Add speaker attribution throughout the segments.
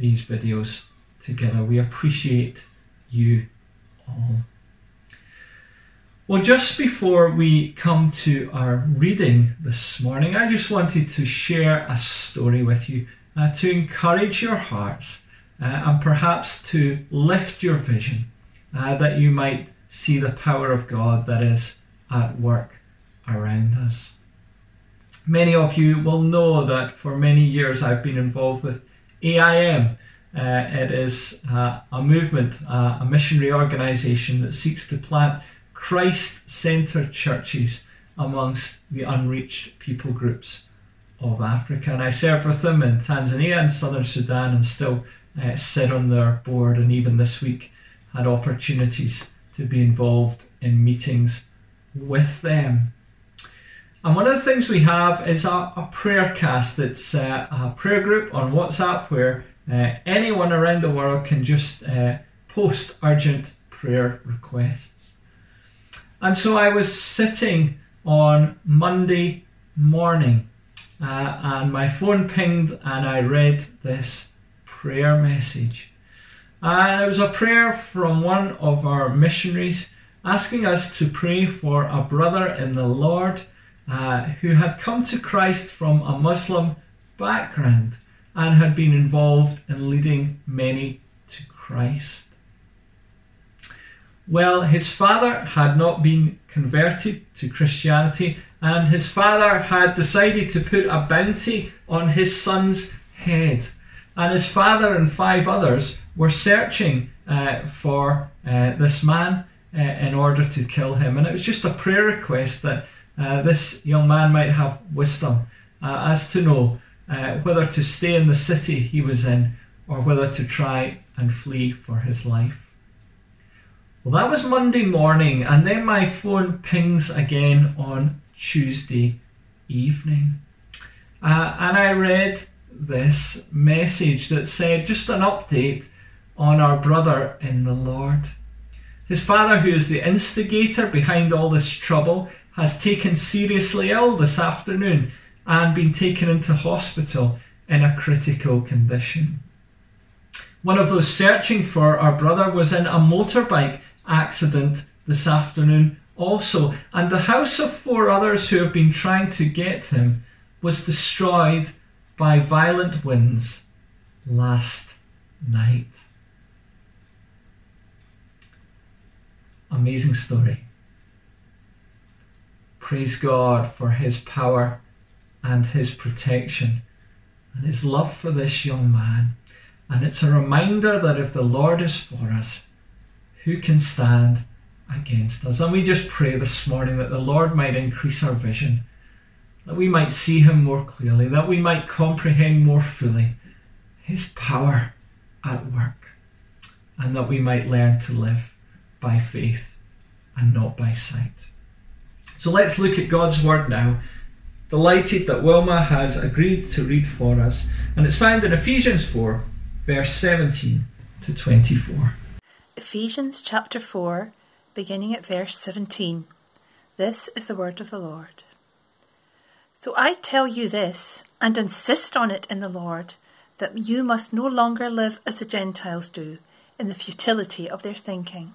Speaker 1: these videos together. We appreciate you all. Well, just before we come to our reading this morning, I just wanted to share a story with you uh, to encourage your hearts uh, and perhaps to lift your vision uh, that you might see the power of God that is at work around us. Many of you will know that for many years I've been involved with AIM. Uh, it is uh, a movement, uh, a missionary organisation that seeks to plant Christ centred churches amongst the unreached people groups of Africa. And I served with them in Tanzania and southern Sudan and still uh, sit on their board. And even this week had opportunities to be involved in meetings with them. And one of the things we have is a, a prayer cast. It's uh, a prayer group on WhatsApp where uh, anyone around the world can just uh, post urgent prayer requests. And so I was sitting on Monday morning uh, and my phone pinged and I read this prayer message. And it was a prayer from one of our missionaries asking us to pray for a brother in the Lord uh, who had come to Christ from a Muslim background and had been involved in leading many to Christ. Well, his father had not been converted to Christianity, and his father had decided to put a bounty on his son's head. And his father and five others were searching uh, for uh, this man uh, in order to kill him. And it was just a prayer request that uh, this young man might have wisdom uh, as to know uh, whether to stay in the city he was in or whether to try and flee for his life. Well, that was Monday morning, and then my phone pings again on Tuesday evening. Uh, and I read this message that said just an update on our brother in the Lord. His father, who is the instigator behind all this trouble, has taken seriously ill this afternoon and been taken into hospital in a critical condition. One of those searching for our brother was in a motorbike accident this afternoon also, and the house of four others who have been trying to get him was destroyed by violent winds last night. Amazing story. Praise God for his power and his protection and his love for this young man. And it's a reminder that if the Lord is for us, who can stand against us? And we just pray this morning that the Lord might increase our vision, that we might see Him more clearly, that we might comprehend more fully His power at work, and that we might learn to live by faith and not by sight. So let's look at God's Word now. Delighted that Wilma has agreed to read for us, and it's found in Ephesians 4, verse 17 to 24.
Speaker 2: Ephesians chapter 4, beginning at verse 17. This is the word of the Lord. So I tell you this, and insist on it in the Lord, that you must no longer live as the Gentiles do, in the futility of their thinking.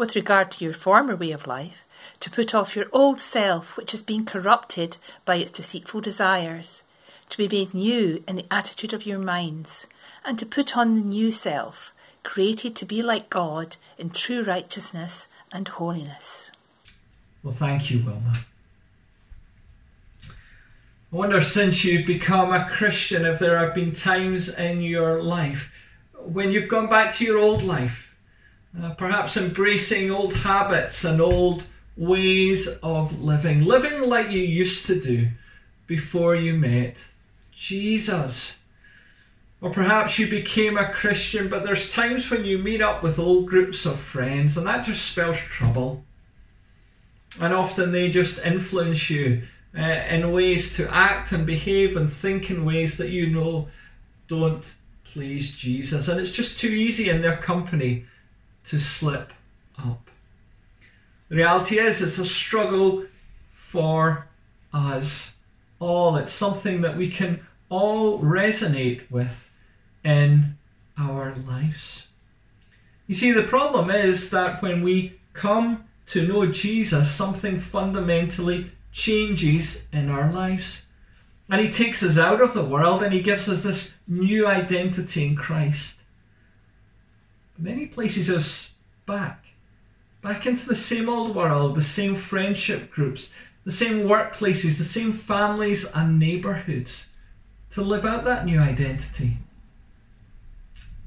Speaker 2: with regard to your former way of life, to put off your old self, which has been corrupted by its deceitful desires, to be made new in the attitude of your minds and to put on the new self, created to be like God in true righteousness and holiness.
Speaker 1: Well, thank you, Wilma. I wonder, since you've become a Christian, if there have been times in your life when you've gone back to your old life, uh, perhaps embracing old habits and old ways of living, living like you used to do before you met Jesus. Or perhaps you became a Christian, but there's times when you meet up with old groups of friends, and that just spells trouble. And often they just influence you uh, in ways to act and behave and think in ways that you know don't please Jesus. And it's just too easy in their company to slip up. The reality is, it's a struggle for us all. It's something that we can all resonate with in our lives. You see, the problem is that when we come to know Jesus, something fundamentally changes in our lives. And He takes us out of the world and He gives us this new identity in Christ. But then He places us back, back into the same old world, the same friendship groups, the same workplaces, the same families and neighbourhoods to live out that new identity.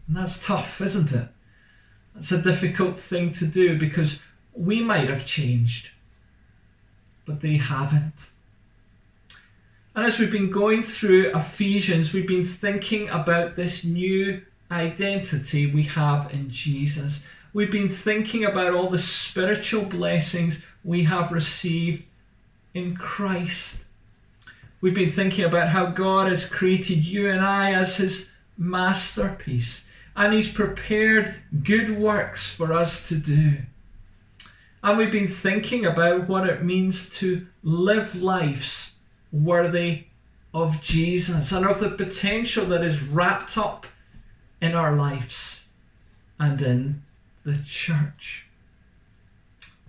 Speaker 1: And that's tough, isn't it? That's a difficult thing to do because we might have changed, but they haven't. And as we've been going through Ephesians, we've been thinking about this new identity we have in Jesus. We've been thinking about all the spiritual blessings we have received in Christ. We've been thinking about how God has created you and I as His masterpiece, and He's prepared good works for us to do. And we've been thinking about what it means to live lives worthy of Jesus and of the potential that is wrapped up in our lives and in the church.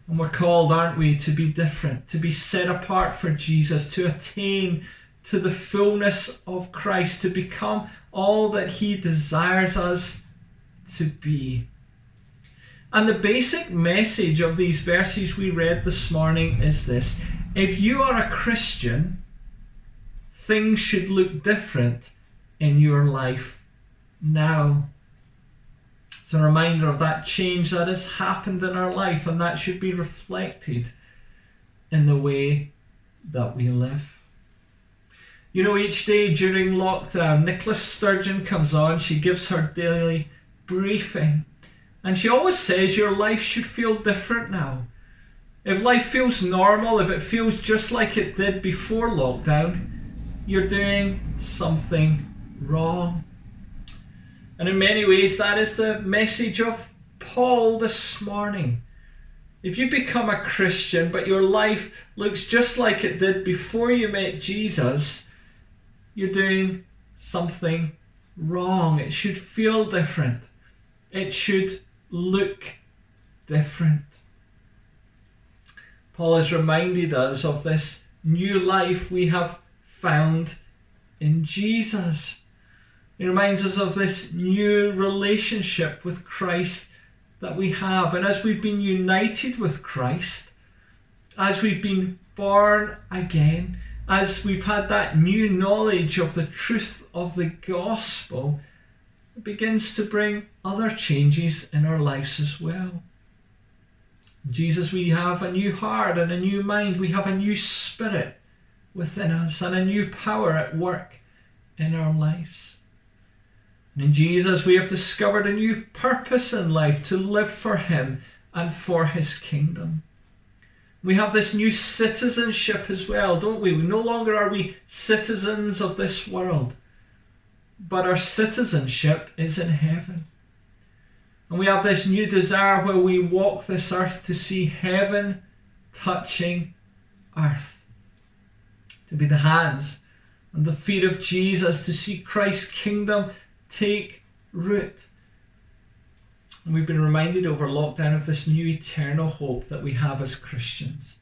Speaker 1: And we're called, aren't we, to be different, to be set apart for Jesus, to attain to the fullness of Christ, to become all that He desires us to be. And the basic message of these verses we read this morning is this if you are a Christian, things should look different in your life now. It's a reminder of that change that has happened in our life, and that should be reflected in the way that we live. You know, each day during lockdown, Nicola Sturgeon comes on, she gives her daily briefing. And she always says your life should feel different now. If life feels normal, if it feels just like it did before lockdown, you're doing something wrong. And in many ways, that is the message of Paul this morning. If you become a Christian, but your life looks just like it did before you met Jesus, you're doing something wrong. It should feel different. It should look different. Paul has reminded us of this new life we have found in Jesus. He reminds us of this new relationship with Christ that we have. And as we've been united with Christ, as we've been born again, as we've had that new knowledge of the truth of the gospel, it begins to bring other changes in our lives as well. Jesus, we have a new heart and a new mind. We have a new spirit within us and a new power at work in our lives. And in Jesus, we have discovered a new purpose in life to live for Him and for His kingdom. We have this new citizenship as well, don't we? No longer are we citizens of this world but our citizenship is in heaven. And we have this new desire where we walk this earth to see heaven touching earth, to be the hands and the feet of Jesus, to see Christ's kingdom take root. And we've been reminded over lockdown of this new eternal hope that we have as Christians,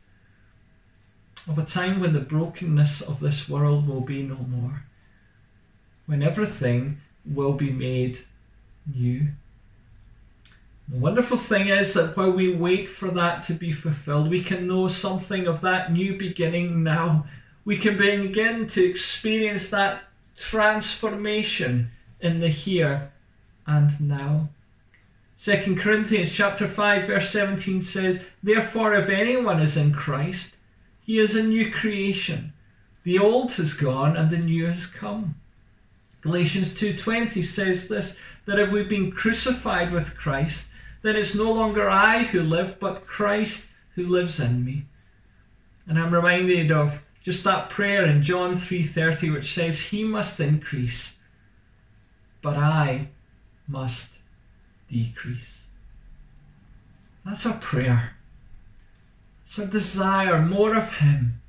Speaker 1: of a time when the brokenness of this world will be no more when everything will be made new. The wonderful thing is that while we wait for that to be fulfilled, we can know something of that new beginning now. We can begin to experience that transformation in the here and now. 2 Corinthians chapter 5 verse 17 says, Therefore if anyone is in Christ, he is a new creation. The old has gone and the new has come. Galatians 2:20 says this that if we've been crucified with Christ, then it's no longer I who live, but Christ who lives in me. And I'm reminded of just that prayer in John 3:30 which says he must increase, but I must decrease. That's a prayer. It's a desire more of him,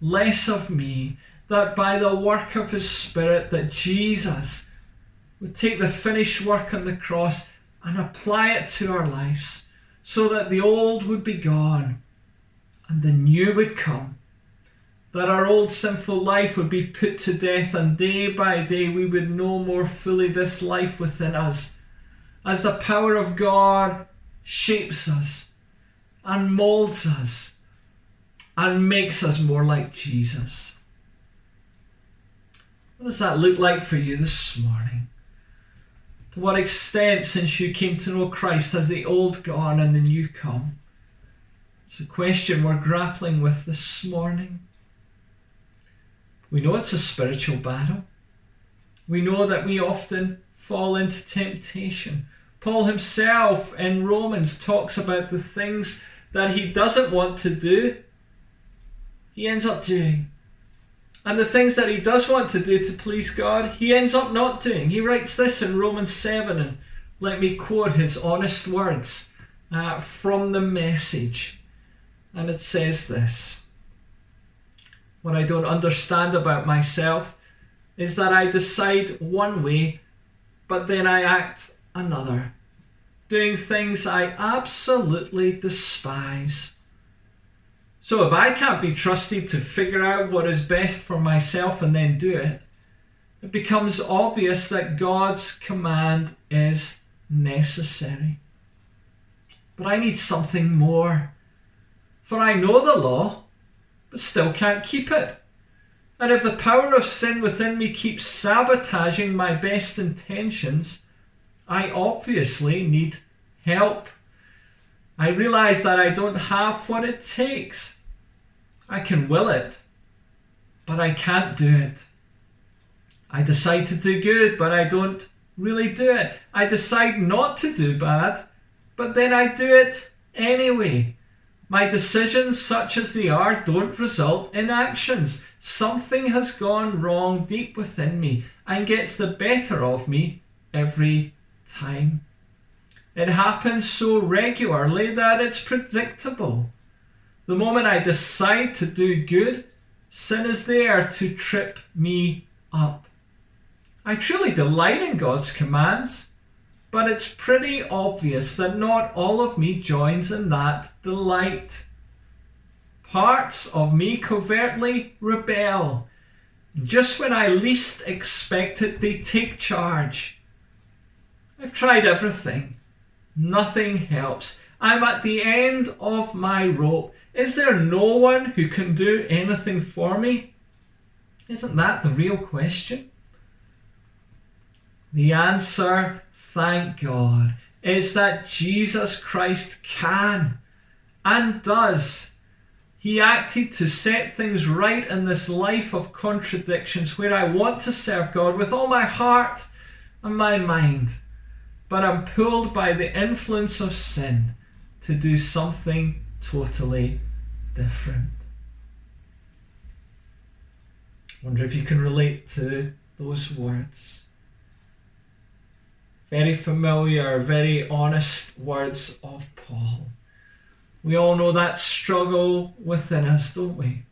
Speaker 1: less of me, that by the work of his spirit that Jesus would take the finished work on the cross and apply it to our lives so that the old would be gone and the new would come. That our old sinful life would be put to death, and day by day we would know more fully this life within us as the power of God shapes us and molds us and makes us more like Jesus. What does that look like for you this morning? To what extent, since you came to know Christ, has the old gone and the new come? It's a question we're grappling with this morning. We know it's a spiritual battle. We know that we often fall into temptation. Paul himself in Romans talks about the things that he doesn't want to do, he ends up doing. And the things that he does want to do to please God, he ends up not doing. He writes this in Romans 7, and let me quote his honest words uh, from the message. And it says this What I don't understand about myself is that I decide one way, but then I act another, doing things I absolutely despise. So if I can't be trusted to figure out what is best for myself and then do it, it becomes obvious that God's command is necessary. But I need something more. For I know the law, but still can't keep it. And if the power of sin within me keeps sabotaging my best intentions, I obviously need help. I realize that I don't have what it takes. I can will it, but I can't do it. I decide to do good, but I don't really do it. I decide not to do bad, but then I do it anyway. My decisions, such as they are, don't result in actions. Something has gone wrong deep within me and gets the better of me every time. It happens so regularly that it's predictable. The moment I decide to do good, sin is there to trip me up. I truly delight in God's commands, but it's pretty obvious that not all of me joins in that delight. Parts of me covertly rebel. Just when I least expect it, they take charge. I've tried everything. Nothing helps. I'm at the end of my rope. Is there no one who can do anything for me? Isn't that the real question? The answer, thank God, is that Jesus Christ can and does. He acted to set things right in this life of contradictions where I want to serve God with all my heart and my mind but I'm pulled by the influence of sin to do something totally different. Wonder if you can relate to those words. Very familiar, very honest words of Paul. We all know that struggle within us, don't we?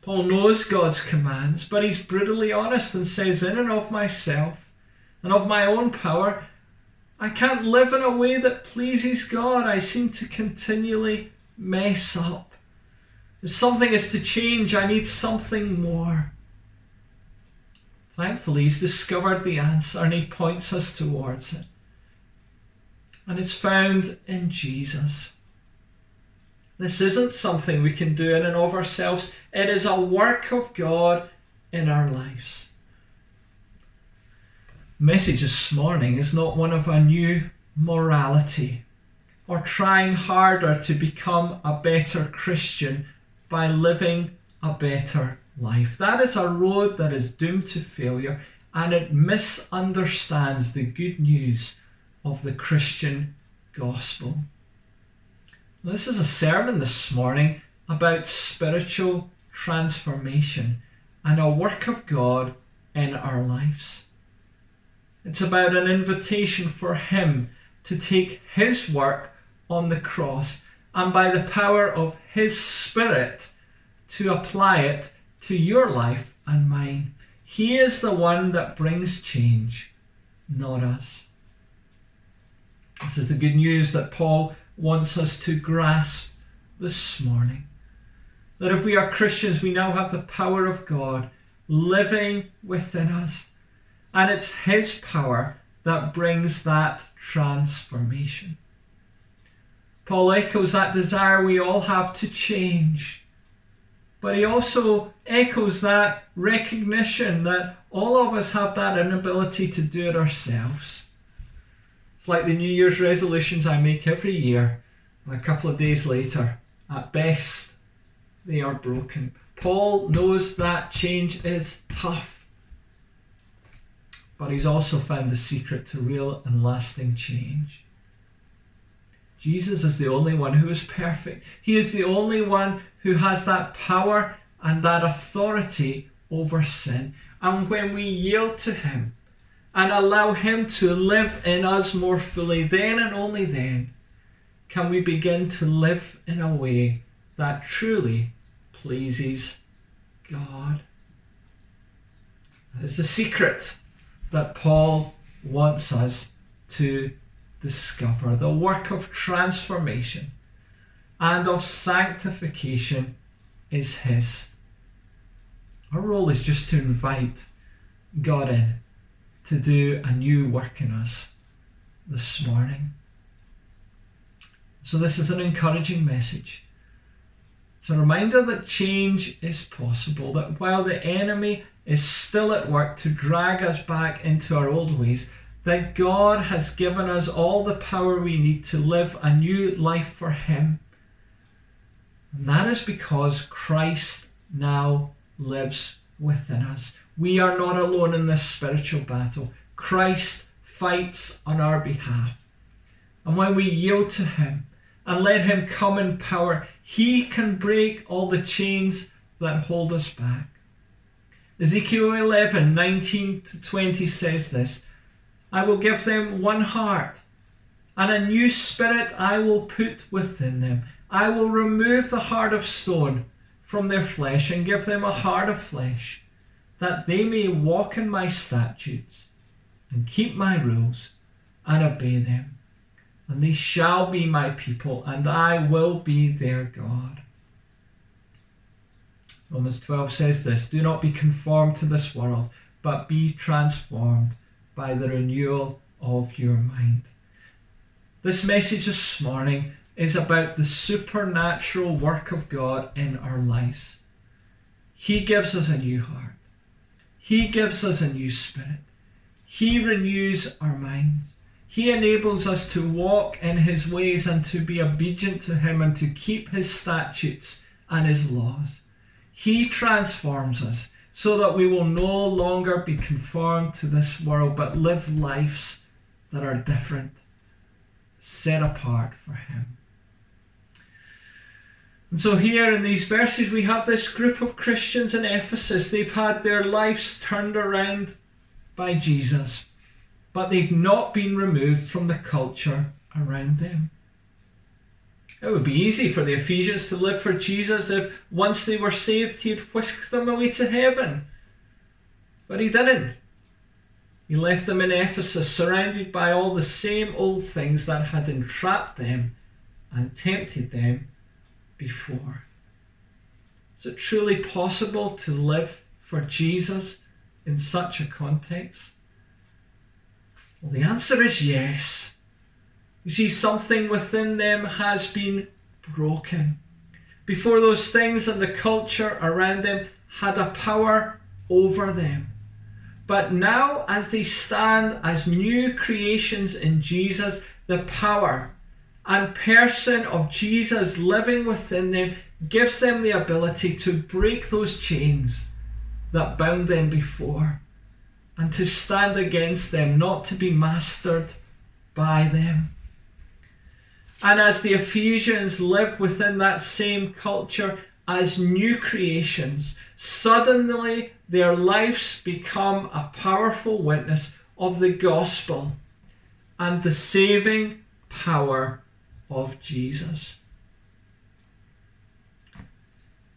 Speaker 1: Paul knows God's commands, but he's brutally honest and says, In and of myself, and of my own power, I can't live in a way that pleases God. I seem to continually mess up. If something is to change, I need something more. Thankfully, he's discovered the answer and he points us towards it. And it's found in Jesus. This isn't something we can do in and of ourselves, it is a work of God in our lives message this morning is not one of a new morality or trying harder to become a better Christian by living a better life. That is a road that is doomed to failure and it misunderstands the good news of the Christian gospel. This is a sermon this morning about spiritual transformation and a work of God in our lives. It's about an invitation for Him to take His work on the cross and by the power of His Spirit to apply it to your life and mine. He is the one that brings change, not us. This is the good news that Paul wants us to grasp this morning. That if we are Christians, we now have the power of God living within us. And it's His power that brings that transformation. Paul echoes that desire we all have to change but he also echoes that recognition that all of us have that inability to do it ourselves. It's like the New Year's resolutions I make every year, and a couple of days later, at best, they are broken. Paul knows that change is tough, but he's also found the secret to real and lasting change. Jesus is the only one who is perfect. He is the only one who has that power and that authority over sin. And when we yield to Him and allow Him to live in us more fully, then and only then can we begin to live in a way that truly pleases God. That is the secret that Paul wants us to discover the work of transformation and of sanctification is His. Our role is just to invite God in to do a new work in us this morning. So, this is an encouraging message. It's a reminder that change is possible, that while the enemy is still at work to drag us back into our old ways, that God has given us all the power we need to live a new life for Him and that is because Christ now lives within us. We are not alone in this spiritual battle. Christ fights on our behalf. And when we yield to Him and let Him come in power, He can break all the chains that hold us back. Ezekiel 11 19 to 20 says this I will give them one heart, and a new spirit I will put within them I will remove the heart of stone from their flesh and give them a heart of flesh, that they may walk in my statutes and keep my rules and obey them. And they shall be my people, and I will be their God. Romans 12 says this Do not be conformed to this world, but be transformed by the renewal of your mind. This message this morning is about the supernatural work of God in our lives. He gives us a new heart. He gives us a new spirit. He renews our minds. He enables us to walk in His ways and to be obedient to Him and to keep His statutes and His laws. He transforms us so that we will no longer be conformed to this world but live lives that are different, set apart for Him. And so, here in these verses, we have this group of Christians in Ephesus. They've had their lives turned around by Jesus, but they've not been removed from the culture around them. It would be easy for the Ephesians to live for Jesus if once they were saved, he'd whisk them away to heaven. But he didn't. He left them in Ephesus, surrounded by all the same old things that had entrapped them and tempted them before? Is it truly possible to live for Jesus in such a context? Well, the answer is yes. You see, something within them has been broken. Before those things and the culture around them had a power over them. But now, as they stand as new creations in Jesus, the power and person of Jesus living within them gives them the ability to break those chains that bound them before. and to stand against them, not to be mastered by them. And as the Ephesians live within that same culture as new creations, suddenly their lives become a powerful witness of the gospel and the saving power of Jesus.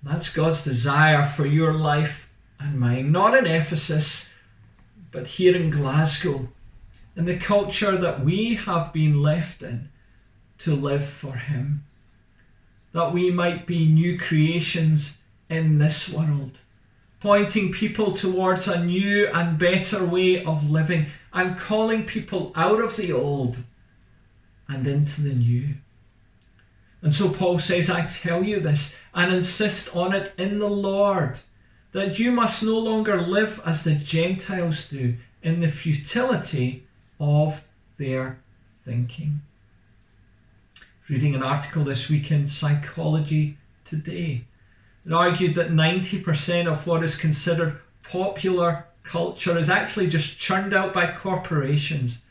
Speaker 1: That's God's desire for your life and mine, not in Ephesus, but here in Glasgow, in the culture that we have been left in to live for Him. That we might be new creations in this world, pointing people towards a new and better way of living and calling people out of the old and into the new. And so Paul says, I tell you this and insist on it in the Lord, that you must no longer live as the Gentiles do in the futility of their thinking. Reading an article this week in Psychology Today. It argued that 90% of what is considered popular culture is actually just churned out by corporations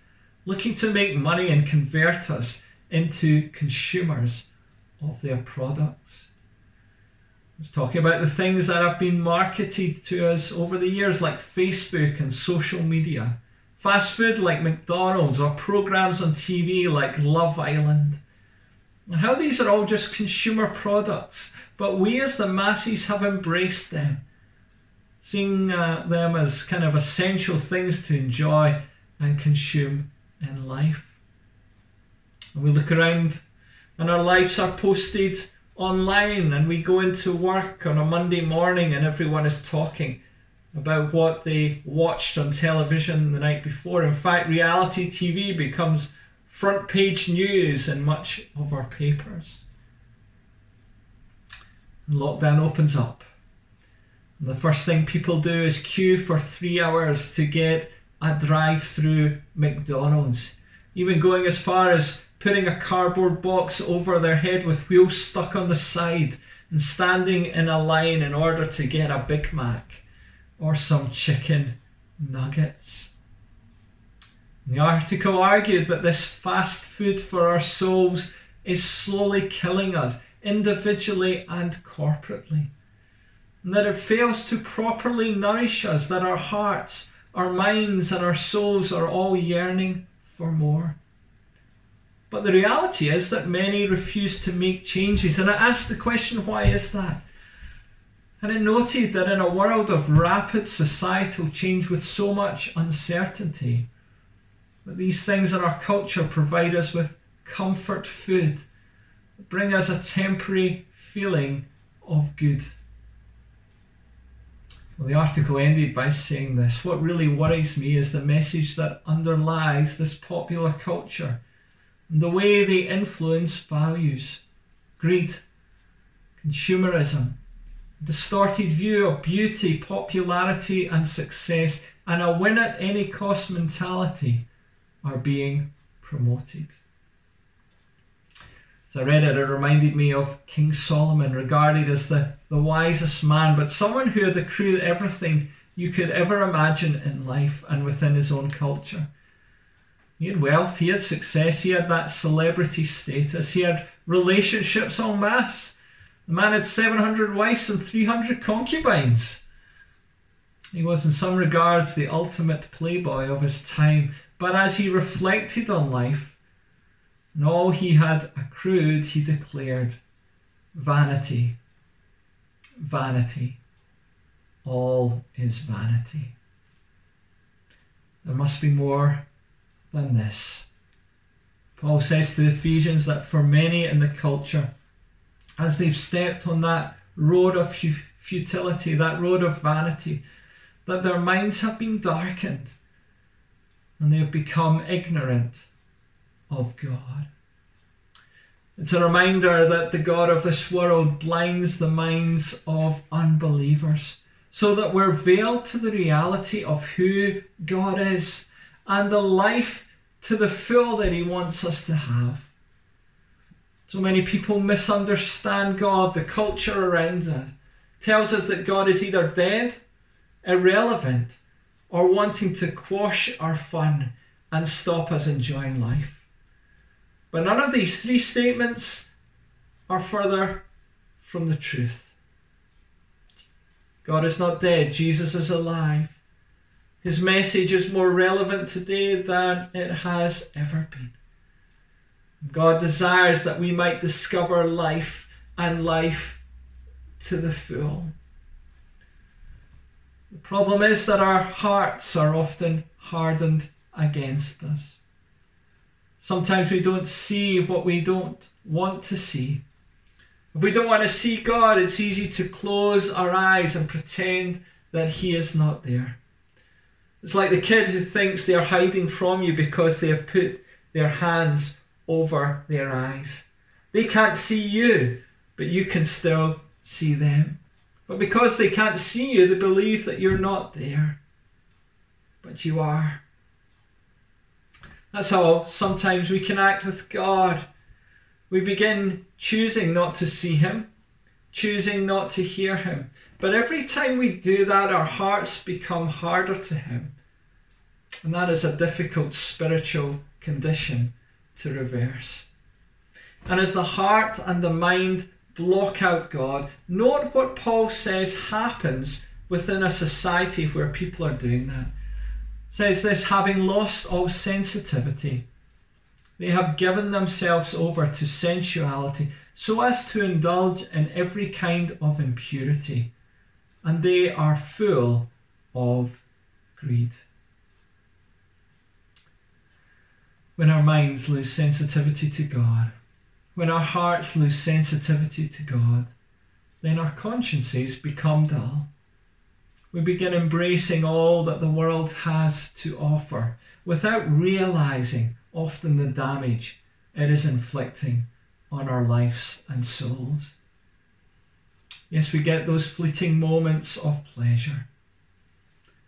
Speaker 1: looking to make money and convert us into consumers of their products. I was talking about the things that have been marketed to us over the years, like Facebook and social media, fast food like McDonald's, or programs on TV like Love Island. And how these are all just consumer products, but we as the masses have embraced them, seeing uh, them as kind of essential things to enjoy and consume in life. And we look around and our lives are posted online and we go into work on a Monday morning and everyone is talking about what they watched on television the night before. In fact, reality TV becomes front page news in much of our papers. Lockdown opens up. And the first thing people do is queue for three hours to get a drive through McDonald's. Even going as far as putting a cardboard box over their head with wheels stuck on the side and standing in a line in order to get a Big Mac or some chicken nuggets. The article argued that this fast food for our souls is slowly killing us individually and corporately. And that it fails to properly nourish us, that our hearts, our minds, and our souls are all yearning for more. But the reality is that many refuse to make changes. And I asked the question, why is that? And it noted that in a world of rapid societal change with so much uncertainty, that these things in our culture provide us with comfort food, bring us a temporary feeling of good. Well, the article ended by saying this What really worries me is the message that underlies this popular culture and the way they influence values, greed, consumerism, distorted view of beauty, popularity, and success, and a win at any cost mentality are being promoted. As I read it, it reminded me of King Solomon, regarded as the, the wisest man, but someone who had accrued everything you could ever imagine in life and within his own culture. He had wealth, he had success, he had that celebrity status, he had relationships en masse. The man had 700 wives and 300 concubines. He was, in some regards, the ultimate playboy of his time. But as he reflected on life and all he had accrued, he declared, Vanity, vanity, all is vanity. There must be more than this. Paul says to the Ephesians that for many in the culture, as they've stepped on that road of futility, that road of vanity, that their minds have been darkened and they have become ignorant of God. It's a reminder that the God of this world blinds the minds of unbelievers so that we're veiled to the reality of who God is and the life to the full that He wants us to have. So many people misunderstand God. The culture around us tells us that God is either dead, irrelevant, or wanting to quash our fun and stop us enjoying life. But none of these three statements are further from the truth. God is not dead, Jesus is alive. His message is more relevant today than it has ever been. God desires that we might discover life and life to the full. The problem is that our hearts are often hardened against us. Sometimes we don't see what we don't want to see. If we don't want to see God, it's easy to close our eyes and pretend that He is not there. It's like the kid who thinks they are hiding from you because they have put their hands over their eyes. They can't see you, but you can still see them. But because they can't see you, they believe that you're not there. But you are. That's how sometimes we can act with God. We begin choosing not to see Him, choosing not to hear Him. But every time we do that, our hearts become harder to Him. And that is a difficult spiritual condition to reverse. And as the heart and the mind block out God. Note what Paul says happens within a society where people are doing that. Says this having lost all sensitivity, they have given themselves over to sensuality so as to indulge in every kind of impurity, and they are full of greed. When our minds lose sensitivity to God, when our hearts lose sensitivity to God, then our consciences become dull. We begin embracing all that the world has to offer without realizing often the damage it is inflicting on our lives and souls. Yes, we get those fleeting moments of pleasure.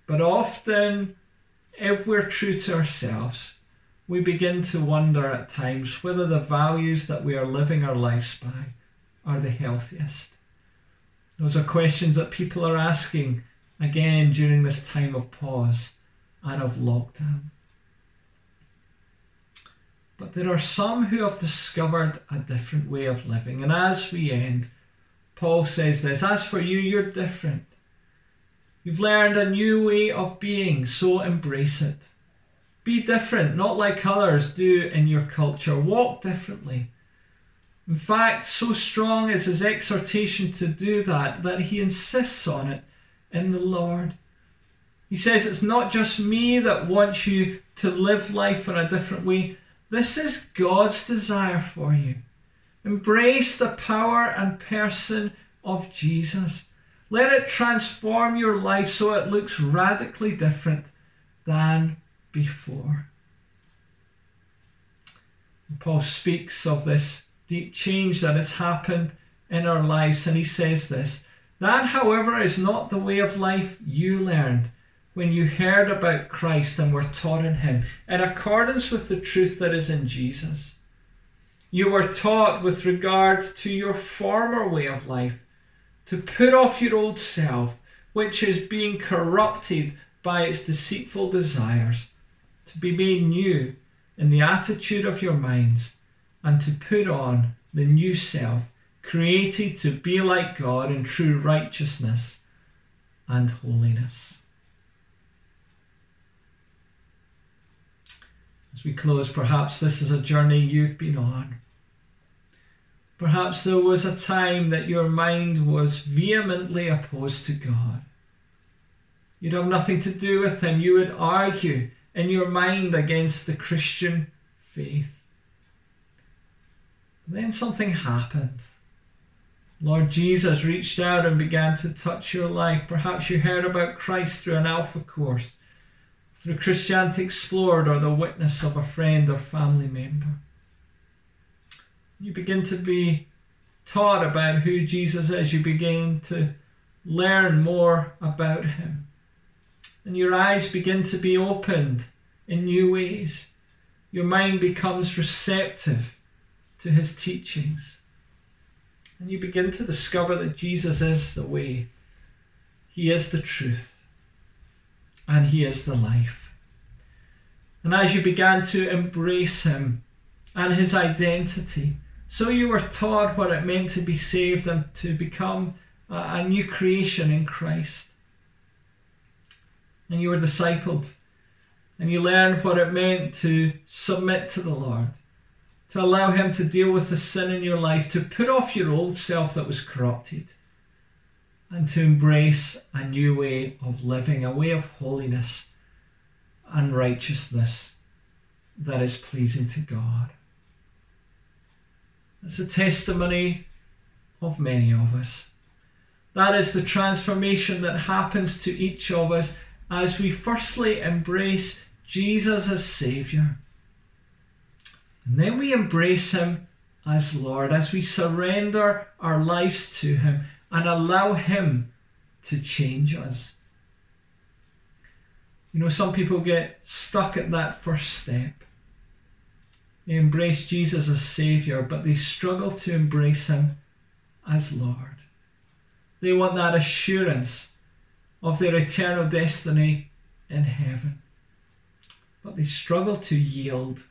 Speaker 1: But often, if we're true to ourselves, we begin to wonder at times whether the values that we are living our lives by are the healthiest. Those are questions that people are asking again during this time of pause and of lockdown. But there are some who have discovered a different way of living. And as we end, Paul says this As for you, you're different. You've learned a new way of being, so embrace it. Be different, not like others do in your culture. Walk differently. In fact, so strong is his exhortation to do that that he insists on it in the Lord. He says, It's not just me that wants you to live life in a different way. This is God's desire for you. Embrace the power and person of Jesus. Let it transform your life so it looks radically different than before. Paul speaks of this deep change that has happened in our lives, and he says this That, however, is not the way of life you learned when you heard about Christ and were taught in Him, in accordance with the truth that is in Jesus. You were taught with regard to your former way of life to put off your old self, which is being corrupted by its deceitful desires to be made new in the attitude of your minds, and to put on the new self, created to be like God in true righteousness and holiness. As we close, perhaps this is a journey you've been on. Perhaps there was a time that your mind was vehemently opposed to God. You'd have nothing to do with Him. You would argue in your mind against the Christian faith. Then something happened. Lord Jesus reached out and began to touch your life. Perhaps you heard about Christ through an Alpha course, through Christianity Explored, or the witness of a friend or family member. You begin to be taught about who Jesus is. You begin to learn more about him and your eyes begin to be opened in new ways. Your mind becomes receptive to his teachings. And you begin to discover that Jesus is the way, he is the truth, and He is the life. And as you began to embrace Him and His identity, so you were taught what it meant to be saved and to become a new creation in Christ. And you were discipled, and you learned what it meant to submit to the Lord, to allow Him to deal with the sin in your life, to put off your old self that was corrupted and to embrace a new way of living, a way of holiness and righteousness that is pleasing to God. It's a testimony of many of us. That is the transformation that happens to each of us as we firstly embrace Jesus as Saviour. And then we embrace Him as Lord, as we surrender our lives to Him and allow Him to change us. You know, some people get stuck at that first step. They embrace Jesus as Saviour, but they struggle to embrace Him as Lord. They want that assurance of their eternal destiny in heaven. But they struggle to yield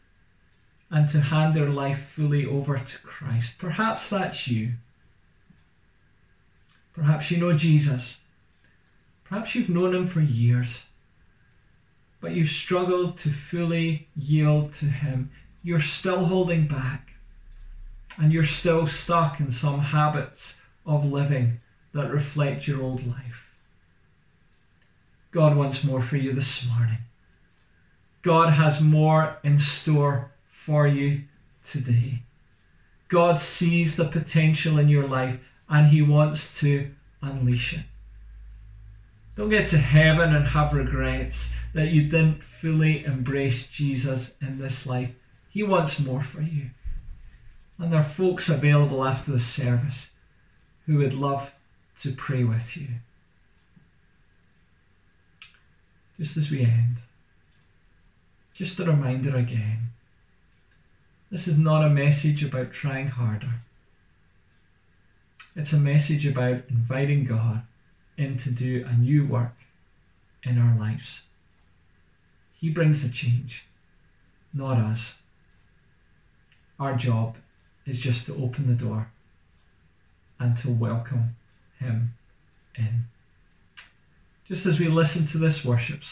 Speaker 1: and to hand their life fully over to Christ. Perhaps that's you. Perhaps you know Jesus. Perhaps you've known him for years, but you've struggled to fully yield to him. You're still holding back, and you're still stuck in some habits of living that reflect your old life. God wants more for you this morning. God has more in store for you today. God sees the potential in your life and He wants to unleash it. Don't get to heaven and have regrets that you didn't fully embrace Jesus in this life. He wants more for you. And there are folks available after the service who would love to pray with you. Just as we end, just a reminder again this is not a message about trying harder. It's a message about inviting God in to do a new work in our lives. He brings the change, not us. Our job is just to open the door and to welcome Him in. Just as we listen to this worship